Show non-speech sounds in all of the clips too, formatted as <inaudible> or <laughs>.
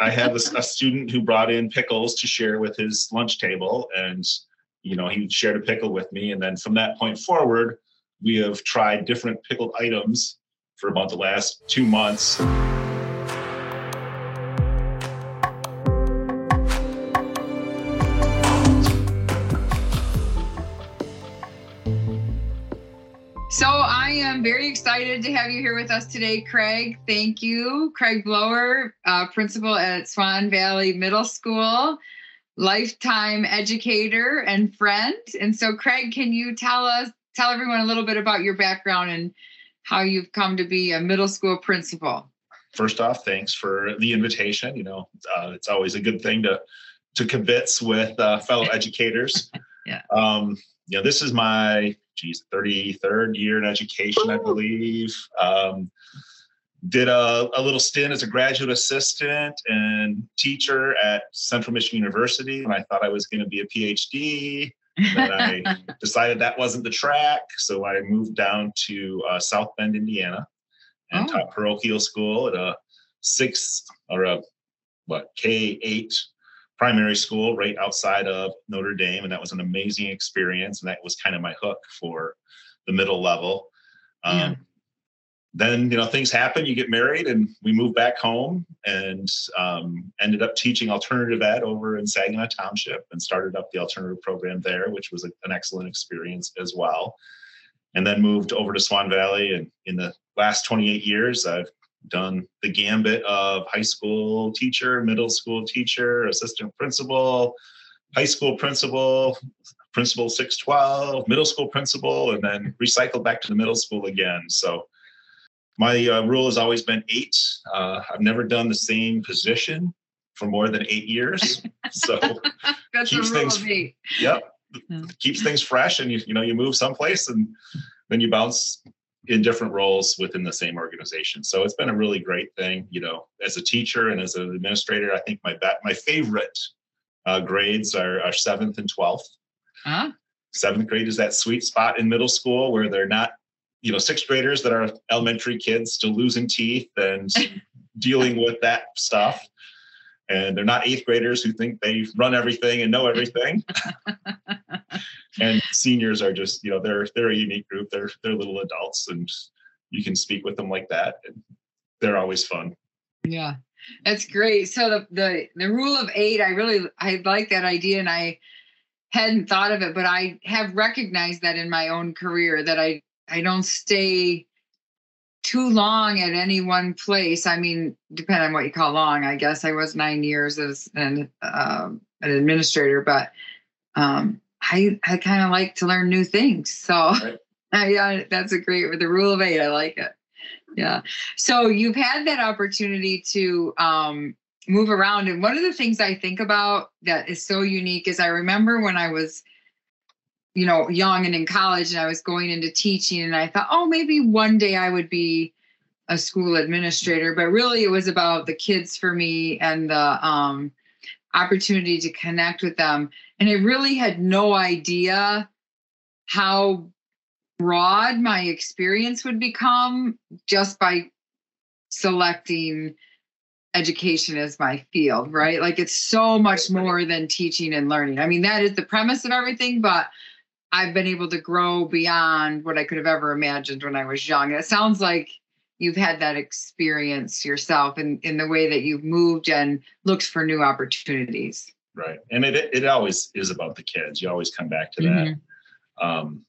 I had a, a student who brought in pickles to share with his lunch table, and you know he shared a pickle with me, and then from that point forward, we have tried different pickled items for about the last two months. Am very excited to have you here with us today, Craig. Thank you. Craig Blower, uh, principal at Swan Valley Middle School, lifetime educator and friend. And so, Craig, can you tell us, tell everyone a little bit about your background and how you've come to be a middle school principal? First off, thanks for the invitation. You know, uh, it's always a good thing to to kibitz with uh, fellow <laughs> educators. yeah. Um, you know, this is my geez, 33rd year in education, Ooh. I believe. Um, did a, a little stint as a graduate assistant and teacher at Central Michigan University, and I thought I was going to be a PhD. Then I <laughs> decided that wasn't the track, so I moved down to uh, South Bend, Indiana, and oh. taught parochial school at a six or a what K eight primary school right outside of Notre Dame, and that was an amazing experience. And that was kind of my hook for the middle level. Um, yeah. Then you know things happen. You get married, and we moved back home, and um, ended up teaching alternative ed over in Saginaw Township, and started up the alternative program there, which was a, an excellent experience as well. And then moved over to Swan Valley, and in the last 28 years, I've done the gambit of high school teacher, middle school teacher, assistant principal, high school principal, principal 612, middle school principal, and then recycled back to the middle school again. So my uh, rule has always been eight. Uh, I've never done the same position for more than eight years. <laughs> So keeps things, yep, mm-hmm. keeps things fresh. And you, you know, you move someplace and then you bounce in different roles within the same organization. So it's been a really great thing, you know, as a teacher and as an administrator. I think my my favorite uh, grades are, are seventh and 12th. Uh-huh. Seventh grade is that sweet spot in middle school where they're not, you know, sixth graders that are elementary kids still losing teeth and <laughs> dealing with that stuff and they're not eighth graders who think they run everything and know everything. <laughs> and seniors are just, you know, they're they're a unique group. They're they're little adults, and you can speak with them like that, and they're always fun. Yeah, that's great. So the the the rule of eight, I really I like that idea, and I hadn't thought of it, but I have recognized that in my own career that I I don't stay too long at any one place. I mean, depending on what you call long, I guess I was nine years as an uh, an administrator, but um, I I kind of like to learn new things. So right. <laughs> yeah, that's a great the rule of eight. I like it. Yeah. So you've had that opportunity to um, move around, and one of the things I think about that is so unique is I remember when I was you know, young and in college, and I was going into teaching, and I thought, oh, maybe one day I would be a school administrator. But really, it was about the kids for me and the um, opportunity to connect with them. And I really had no idea how broad my experience would become just by selecting education as my field, right? Like it's so much more than teaching and learning. I mean, that is the premise of everything, but I've been able to grow beyond what I could have ever imagined when I was young. And it sounds like you've had that experience yourself in, in the way that you've moved and looked for new opportunities. Right. And it, it always is about the kids. You always come back to that. Mm-hmm. Um,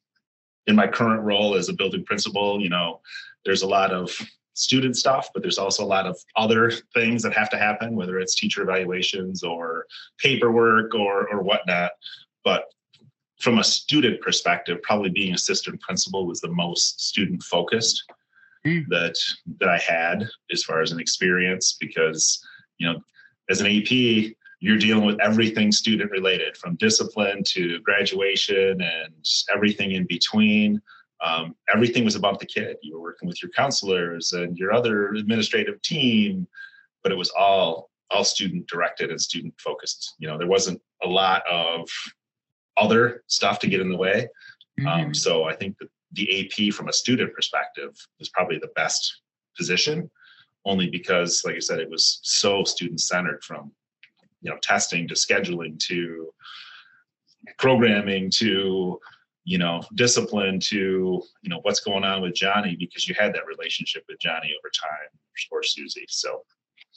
in my current role as a building principal, you know, there's a lot of student stuff, but there's also a lot of other things that have to happen, whether it's teacher evaluations or paperwork or or whatnot. But from a student perspective, probably being assistant principal was the most student focused mm. that that I had as far as an experience because you know as an AP you're dealing with everything student related from discipline to graduation and everything in between. Um, everything was about the kid. You were working with your counselors and your other administrative team, but it was all all student directed and student focused. You know, there wasn't a lot of other stuff to get in the way. Um, mm-hmm. Um, so I think that the AP from a student perspective is probably the best position. only because, like I said, it was so student centered from you know testing to scheduling to programming to you know discipline to you know what's going on with Johnny because you had that relationship with Johnny over time or Susie. So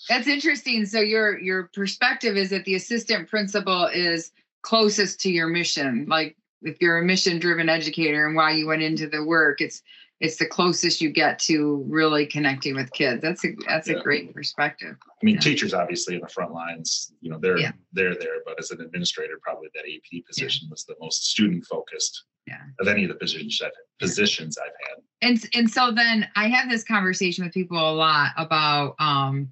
that's interesting. So your your perspective is that the assistant principal is closest to your mission. Like if you're a mission driven educator and why you went into the work, it's it's the closest you get to really connecting with kids. That's a that's yeah. a great perspective. I mean, yeah. teachers obviously in the front lines, you know, they're yeah. they're there, but as an administrator, probably that AP position was the most student focused yeah. of any of the positions I've, positions I've had. And and so then I have this conversation with people a lot about um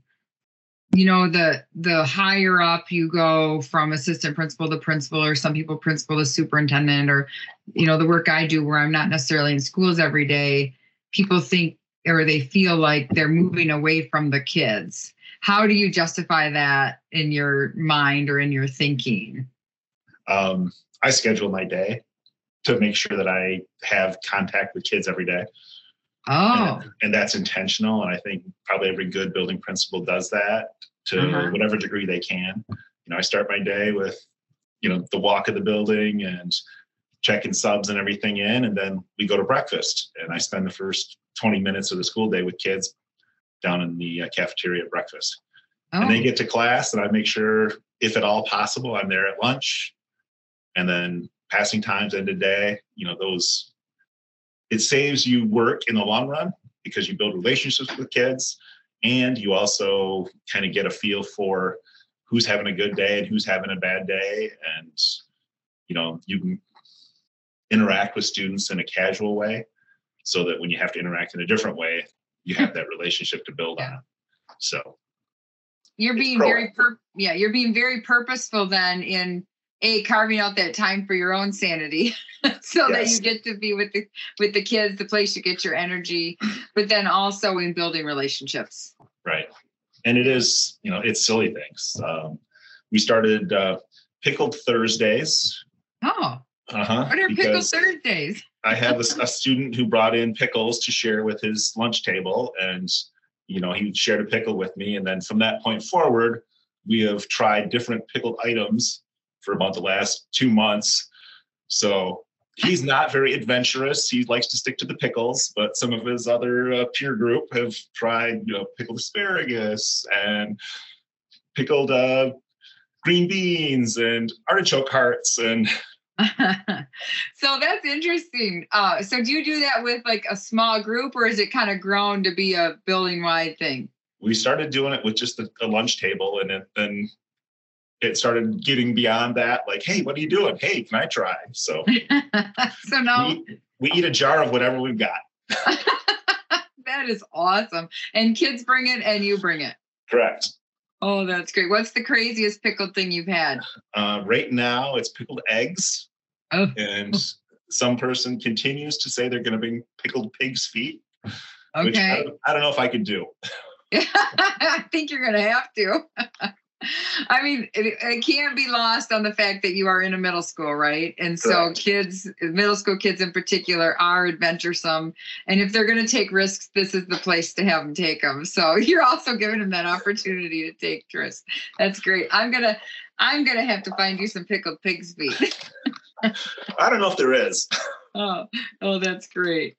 you know the the higher up you go from assistant principal to principal or some people principal to superintendent or you know the work i do where i'm not necessarily in schools every day people think or they feel like they're moving away from the kids. How do you justify that in your mind or in your thinking? Um, i schedule my day to make sure that i have contact with kids every day Oh. And, and, that's intentional. And I think probably every good building principal does that to uh-huh. whatever degree they can. You know, I start my day with, you know, the walk of the building and checking subs and everything in. And then we go to breakfast. And I spend the first 20 minutes of the school day with kids down in the uh, cafeteria at breakfast. Oh. And they oh. get to class, and I make sure, if at all possible, I'm there at lunch. And then passing times end of day, you know, those it saves you work in the long run because you build relationships with kids and you also kind of get a feel for who's having a good day and who's having a bad day. And you know you can interact with students in a casual way so that when you have to interact in a different way you have that relationship to build on. So you're being very pur- yeah you're being very purposeful then in a carving out that time for your own sanity <laughs> so yes. that you get to be with the with the kids the place you get your energy but then also in building relationships. Right. And it is you know it's silly things. Um, we started uh, pickled thursdays. Oh. Uh-huh what are pickled thursdays? I have a, a <laughs> student who brought in pickles to share with his lunch table and you know he shared a pickle with me and then from that point forward we have tried different pickled items for about the last two months. So he's not very adventurous. He likes to stick to the pickles, but some of his other uh, peer group have tried, you know, pickled asparagus and pickled uh, green beans and artichoke hearts and. <laughs> so that's interesting. Uh, so do you do that with like a small group, or is it kind of grown to be a building wide thing? We started doing it with just a, a lunch table, and then it started getting beyond that. Like, hey, what are you doing? Hey, can I try? So, <laughs> so now we, we eat a jar of whatever we've got. <laughs> that is awesome. And kids bring it, and you bring it. Correct. Oh, that's great. What's the craziest pickled thing you've had? Uh, right now, it's pickled eggs. Oh. And some person continues to say they're going to bring pickled pig's feet. Okay. Which I, I don't know if I could do. <laughs> I think you're going to have to. I mean, it, it, can't be lost on the fact that you are in a middle school, right? And so, kids, middle school kids in particular, are adventuresome. And if they're going to take risks, this is the place to have them take them. So, <laughs> you're also giving them that opportunity to take risks. That's great. I'm gonna, I'm gonna have to find you some pickled pig's feet. <laughs> I don't know if there is. oh, oh, that's great.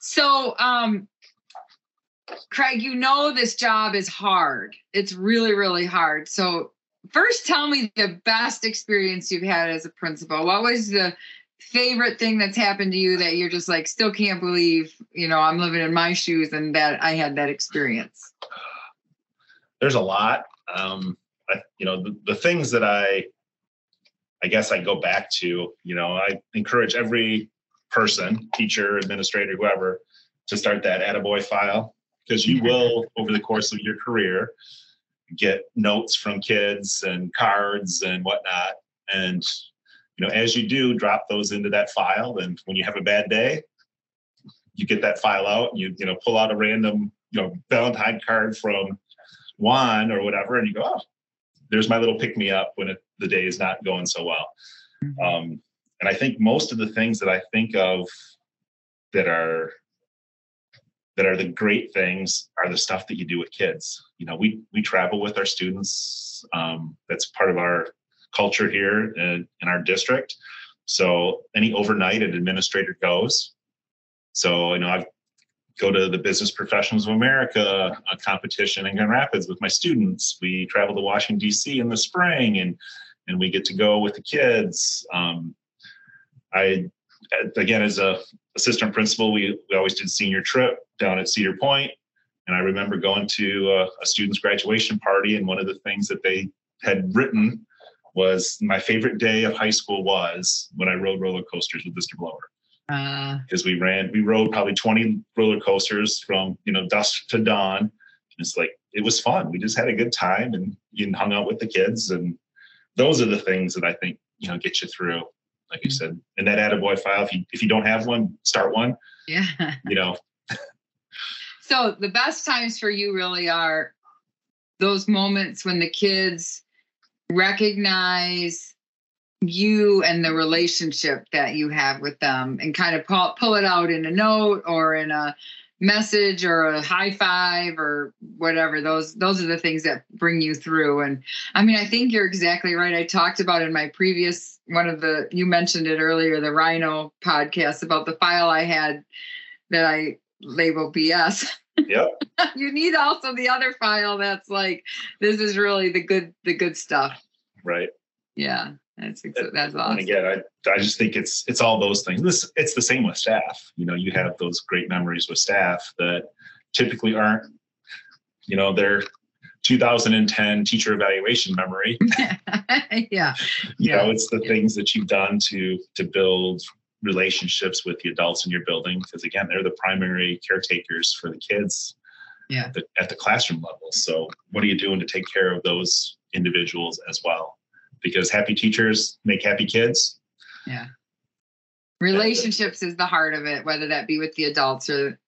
So, um, Craig, you know this job is hard. It's really, really hard. So, first, tell me the best experience you've had as a principal. What was the favorite thing that's happened to you that you're just like, still can't believe, you know, I'm living in my shoes and that I had that experience? There's a lot. Um, I, you know, the, the things that I, I guess I go back to, you know, I encourage every person, teacher, administrator, whoever, to start that attaboy file because you will over the course of your career get notes from kids and cards and whatnot. And you know as you do drop those into that file. And when you have a bad day you get that file out and you you know pull out a random you know valentine card from juan or whatever and you go oh there's my little pick me up when it, the day is not going so well. Mm-hmm. um, and i think most of the things that i think of that are that are the great things are the stuff that you do with kids. You know, we we travel with our students. Um, that's part of our culture here in, in our district. So any overnight an administrator goes. So you know, I go to the Business Professionals of America competition in Grand Rapids with my students. We travel to Washington D.C. in the spring, and and we get to go with the kids. Um, I again as a assistant principal, we we always did senior trip down at Cedar Point, and I remember going to a, a student's graduation party, and one of the things that they had written was my favorite day of high school was when I rode roller coasters with Mr. Blower. Because uh, we ran, we rode probably 20 roller coasters from you know dusk to dawn. It's like it was fun. We just had a good time and you hung out with the kids, and those are the things that I think you know get you through. Like you said, in that attaboy file, if you if you don't have one, start one. Yeah. You know. <laughs> so the best times for you really are those moments when the kids recognize you and the relationship that you have with them and kind of pull, pull it out in a note or in a message or a high five or whatever. Those those are the things that bring you through. And i mean i think you're exactly right. I talked about in my previous one of the you mentioned it earlier the rhino podcast about the file i had that i label bs yep. <laughs> You need also the other file that's like this is really the good the good stuff. Right. Yeah that's that's awesome. And again, I I just think it's it's all those things. This it's the same with staff. You know, you have those great memories with staff that typically aren't, you know, they're 2010 teacher evaluation memory. <laughs> yeah. You know, it's the things that you've done to to build relationships with the adults in your building because again, they're the primary caretakers for the kids. Yeah. At the, at the classroom level. So, what are you doing to take care of those individuals as well? Because happy teachers make happy kids. Yeah. Relationships is the heart of it, whether that be with the adults or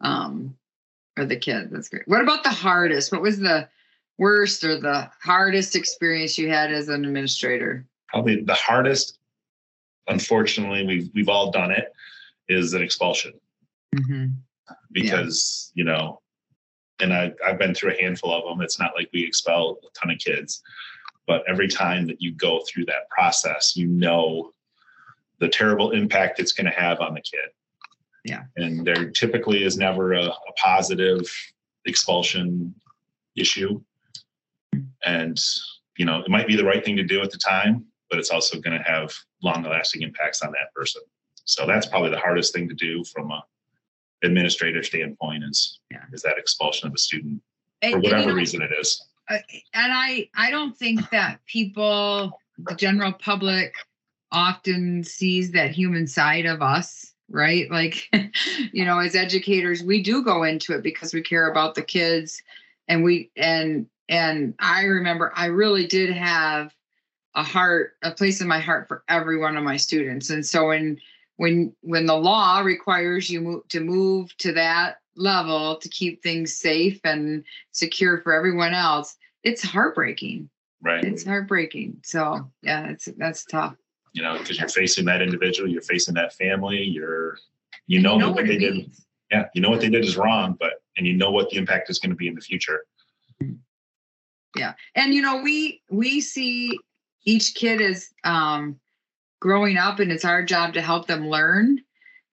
um or the kids. That's great. What about the hardest? What was the worst or the hardest experience you had as an administrator? Probably the hardest, unfortunately, we've we've all done it, is an expulsion. Mm-hmm. Because, yeah. you know, and I, I've been through a handful of them. It's not like we expel a ton of kids, but every time that you go through that process, you know the terrible impact it's going to have on the kid. Yeah. And there typically is never a, a positive expulsion issue. And, you know, it might be the right thing to do at the time, but it's also going to have long lasting impacts on that person. So that's probably the hardest thing to do from a administrator standpoint is, yeah. is that expulsion of a student and, for whatever you know, reason it is and I I don't think that people, the general public, often sees that human side of us right? Like <laughs> you know as educators we do go into it because we care about the kids and we and and i remember i really did have a heart a place in my heart for every one of my students. And so when when when the law requires you move, to move to that level to keep things safe and secure for everyone else it's heartbreaking. Right. It's heartbreaking. So yeah it's that's tough. You know because you're facing that individual you're facing that family you're you know, you know what, they did means. yeah you know what they did is wrong but and you know what the impact is going to be in the future. Yeah and you know we we see each kid as um growing up and it's our job to help them learn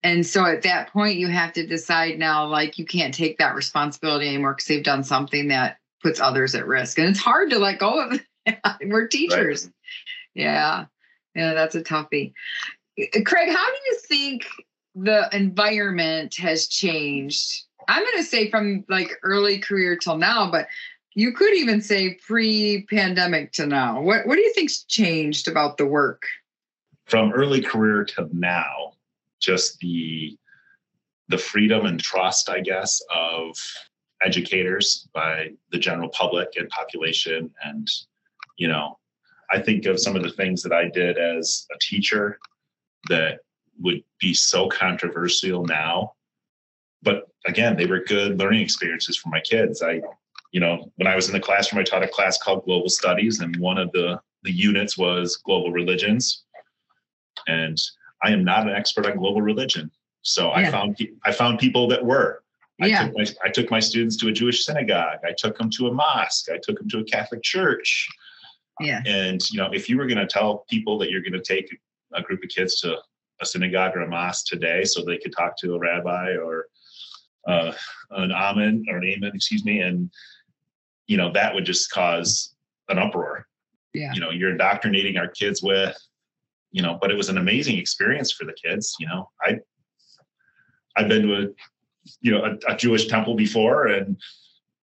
and so at that point you have to decide now like you can't take that responsibility anymore because they've done something that puts others at risk. And it's hard to let go of <laughs> we're teachers. Right. yeah. Yeah that's a toughie. Craig how do you think the environment has changed? I'm going to say from like early career till now but you could even say pre-pandemic to now. What, what do you think's changed about the work? From early career to now just the the freedom and trust i guess of educators by the general public and population. And you know i think of some of the things that i did as a teacher that would be so controversial now. But again they were good learning experiences for my kids. I you know when i was in the classroom i taught a class called global studies and one of the the units was global religions. And i am not an expert on global religion so yeah. i found i found people that were I Yeah. took my I took my students to a Jewish synagogue. I took them to a mosque. I took them to a Catholic church. Yeah. And you know, if you were going to tell people that you're going to take a group of kids to a synagogue or a mosque today, so they could talk to a rabbi or uh, an amen or an amen, excuse me, and you know that would just cause an uproar. Yeah. You know, you're indoctrinating our kids with, you know, but it was an amazing experience for the kids. You know, I I've been to a you know a, a Jewish temple before, and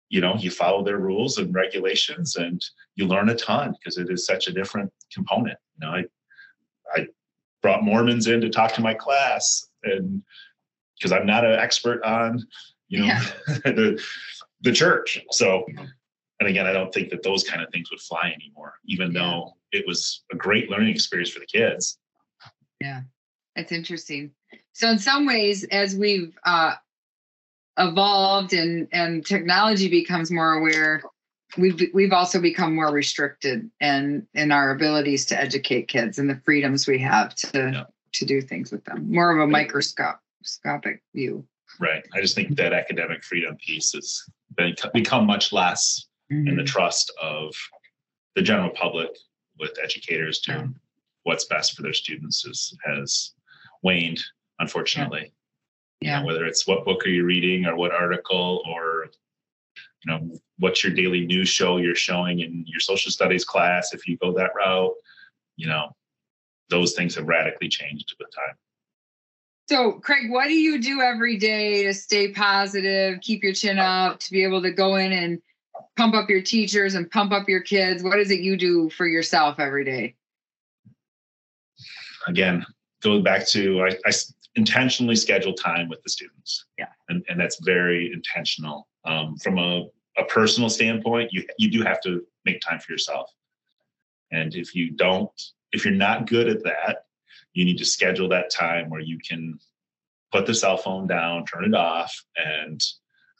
you know you follow their rules and regulations, and you learn a ton because it is such a different component. You know, I I brought Mormons in to talk to my class, and because I'm not an expert on you know Yeah. <laughs> the the church, so. And again, I don't think that those kind of things would fly anymore, even Yeah. though it was a great learning experience for the kids. Yeah, that's interesting. So in some ways, as we've uh, evolved and and technology becomes more aware, we've we've also become more restricted and in our abilities to educate kids and the freedoms we have to Yeah. to do things with them. More of a microscopic view. Right. I just think that academic freedom piece has been, become much less Mm-hmm. the trust of the general public with educators doing what's best for their students is, has waned, unfortunately. Yeah. know, whether it's what book are you reading or what article or you know what's your daily news show you're showing in your social studies class if you go that route you know those things have radically changed with time So, Craig, what do you do every day to stay positive, keep your chin uh, up, to be able to go in and pump up your teachers and pump up your kids? What is it you do for yourself every day? again go back to I intentionally schedule time with the students Yeah. and, and that's very intentional um, from a, a personal standpoint you you do have to make time for yourself and if you don't if you're not good at that you need to schedule that time where you can put the cell phone down turn it off and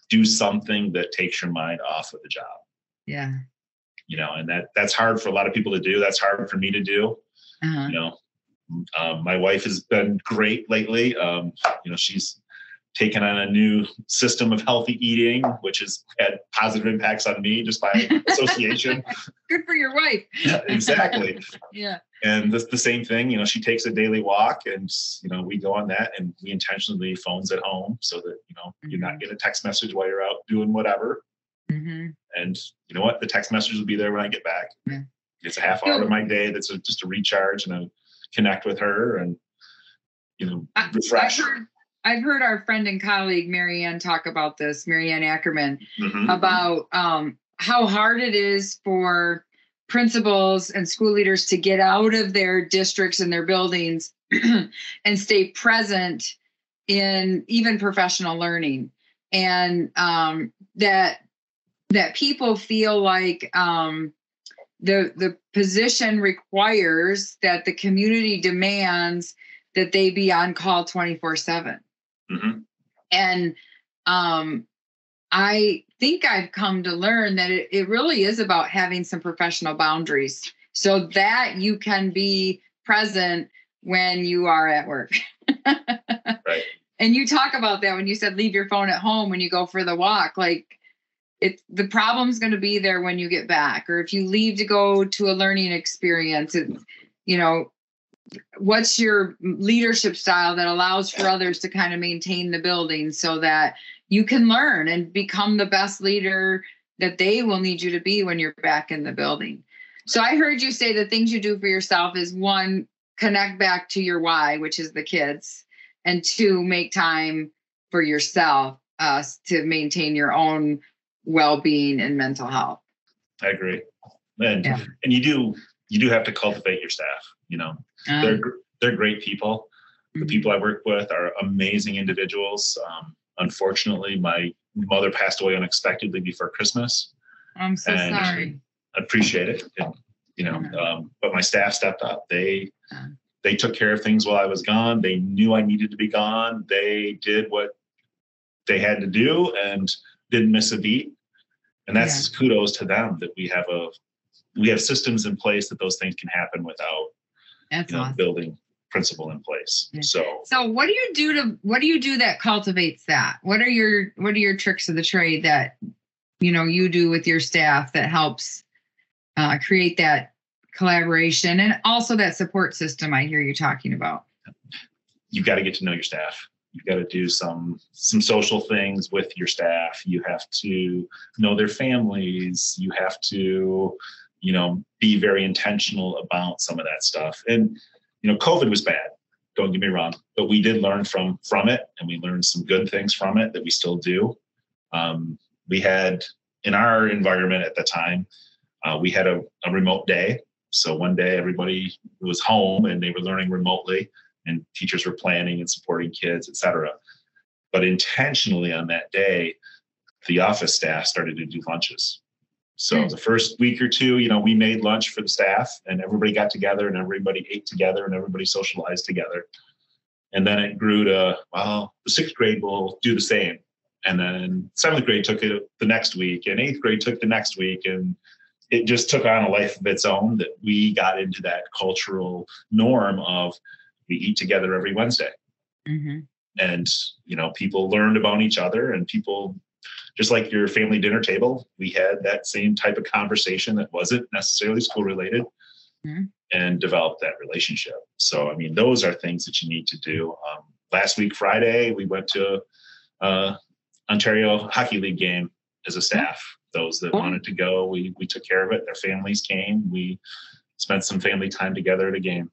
do something that takes your mind off of the job Yeah. you know and that that's hard for a lot of people to do that's hard for me to do Uh-huh. you know um, my wife has been great lately um, you know she's taken on a new system of healthy eating which has had positive impacts on me just by <laughs> association. Good for your wife. Yeah, exactly. <laughs> Yeah. and the, the same thing you know she takes a daily walk and you know we go on that and we intentionally phones at home so that you know you're not getting a text message while you're out doing whatever. Hmm and you know what? The text message will be there when i get back. Yeah. it's a half hour of my day that's a, just a recharge and a connect with her and you know I- I've refresh. heard, I've heard our friend and colleague Marianne talk about this, Marianne Ackerman, Mhm. about um, how hard it is for principals and school leaders to get out of their districts and their buildings <clears throat> and stay present in even professional learning and um, that that people feel like um, the the position requires that the community demands that they be on call 24 7 Mhm. and um i think i've come to learn that it, it really is about having some professional boundaries so that you can be present when you are at work <laughs> Right. and you talk about that when you said leave your phone at home when you go for the walk like it the problem's going to be there when you get back or if you leave to go to a learning experience it, you know what's your leadership style that allows for others to kind of maintain the building so that you can learn and become the best leader that they will need you to be when you're back in the building? So i heard you say the things you do for yourself is one connect back to your why which is the kids and two make time for yourself uh, to maintain your own well-being and mental health. I agree. And Yeah. and you do you do have to cultivate your staff you know Um, they're they're great people. The Mhm. people i work with are amazing individuals. Um, unfortunately my mother passed away unexpectedly before christmas. I'm so and- sorry. I appreciate it. And, you know um, but my staff stepped up. They Yeah. they took care of things while i was gone. They knew i needed to be gone. They did what they had to do and didn't miss a beat. And that's kudos to them that we have a we have systems in place that those things can happen without that's you know awesome building principal in place. So So what do you do to what do you do that cultivates that? What are your what are your tricks of the trade that you know you do with your staff that helps uh, create that collaboration and also that support system I hear you talking about? you've got to get to know your staff. You've got to do some some social things with your staff. You have to know their families. You have to, you know, be very intentional about some of that stuff. And you know, COVID was bad. Don't get me wrong, but we did learn from from it, and we learned some good things from it that we still do. Um, we had in our environment at the time, uh, we had a, a remote day. So one day everybody was home and they were learning remotely and teachers were planning and supporting kids, et cetera. But intentionally on that day, the office staff started to do lunches. So the first week or two, you know, we made lunch for the staff and everybody got together and everybody ate together and everybody socialized together. And then it grew to, well, the sixth grade will do the same. And then seventh grade took it the next week and eighth grade took the next week. And it just took on a life of its own that we got into that cultural norm of we eat together every Wednesday. Mm-hmm. And, you know, people learned about each other and people, just like your family dinner table, we had that same type of conversation that wasn't necessarily school related Mhm. and developed that relationship. So, I mean, those are things that you need to do. Um, last week, Friday, we went to uh, Ontario Hockey League game as a staff. Those that Cool. wanted to go, we we took care of it. Their families came. We spent some family time together at a game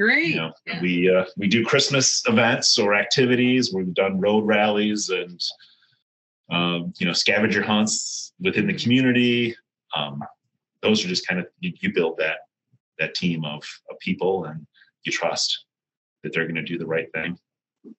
Great. you know Yeah. we uh, we do christmas events or activities we've done road rallies and um, you know scavenger hunts within the community um, those are just kind of you, you build that that team of, of people and you trust that they're going to do the right thing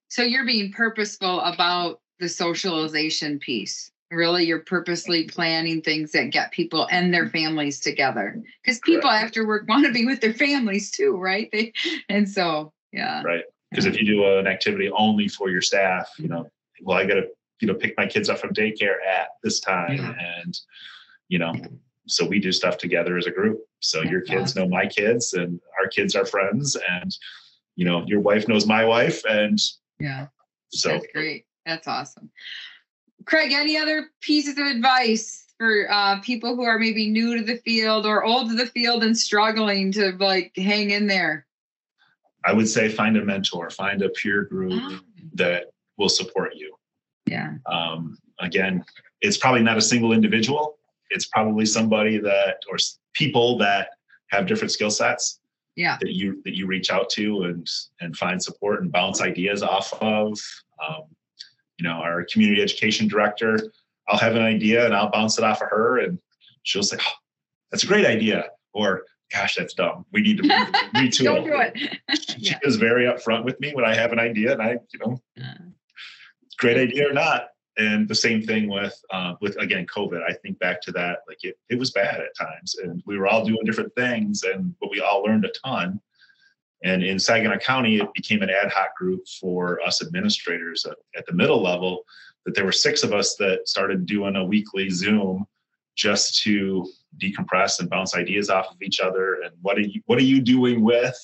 So you're being purposeful about the socialization piece. Really, you're purposely planning things that get people and their families together. Because people Correct. after work want to be with their families too, right? They and so yeah. right because if you do an activity only for your staff you know well i got to you know pick my kids up from daycare at this time Yeah. and you know so we do stuff together as a group so your That's kids know my kids and our kids are friends and you know your wife knows my wife and Yeah. so That's great. That's awesome. Craig, any other pieces of advice for uh, people who are maybe new to the field or old to the field and struggling to like hang in there? i would say find a mentor find a peer group Ah. that will support you Yeah. um, again it's probably not a single individual it's probably somebody that or people that have different skill sets Yeah. that you that you reach out to and and find support and bounce ideas off of um, you know our community education director i'll have an idea and i'll bounce it off of her and she'll say oh, that's a great idea or gosh that's dumb we need to <laughs> retool Don't do it. she Yeah. is very upfront with me when i have an idea and i you know Uh, great idea or not. And the same thing with uh, with again COVID. I think back to that, like it, it was bad at times, and we were all doing different things, and but we all learned a ton. And in Saginaw County, it became an ad hoc group for us administrators at, at the middle level. That there were six of us that started doing a weekly Zoom just to decompress and bounce ideas off of each other. And what are you what are you doing with?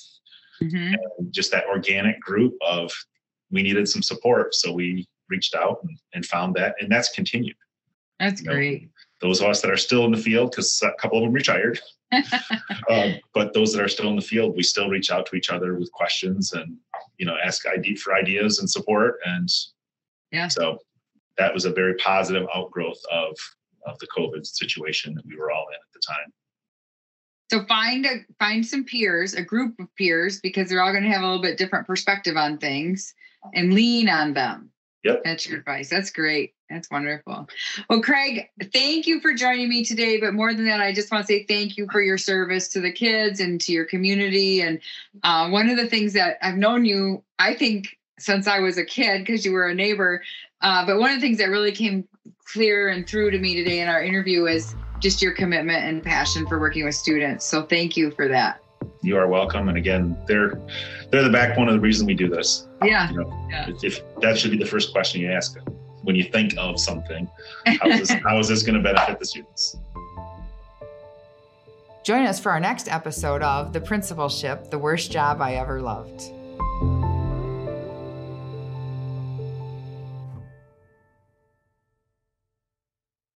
mhm. just that organic group of we needed some support so we reached out and, and found that and that's continued That's No. great. those of us that are still in the field because a couple of them retired <laughs> um, but those that are still in the field we still reach out to each other with questions and you know ask id for ideas and support and Yeah. so that was a very positive outgrowth of of the covid situation that we were all in at the time So find a find some peers, a group of peers, because they're all going to have a little bit different perspective on things, and lean on them. Yep. That's your advice. That's great. That's wonderful. Well, Craig, thank you for joining me today. But more than that, I just want to say thank you for your service to the kids and to your community. And uh, one of the things that I've known you, I think, since I was a kid, because you were a neighbor. Uh, but one of the things that really came clear and through to me today in our interview is just your commitment and passion for working with students. So thank you for that. You are welcome and again they're they're the backbone of the reason we do this Yeah. you know Yeah. if, if that should be the first question you ask when you think of something <laughs> how is this, how is this going to benefit the students Join us for our next episode of The Principalship The Worst Job I Ever Loved.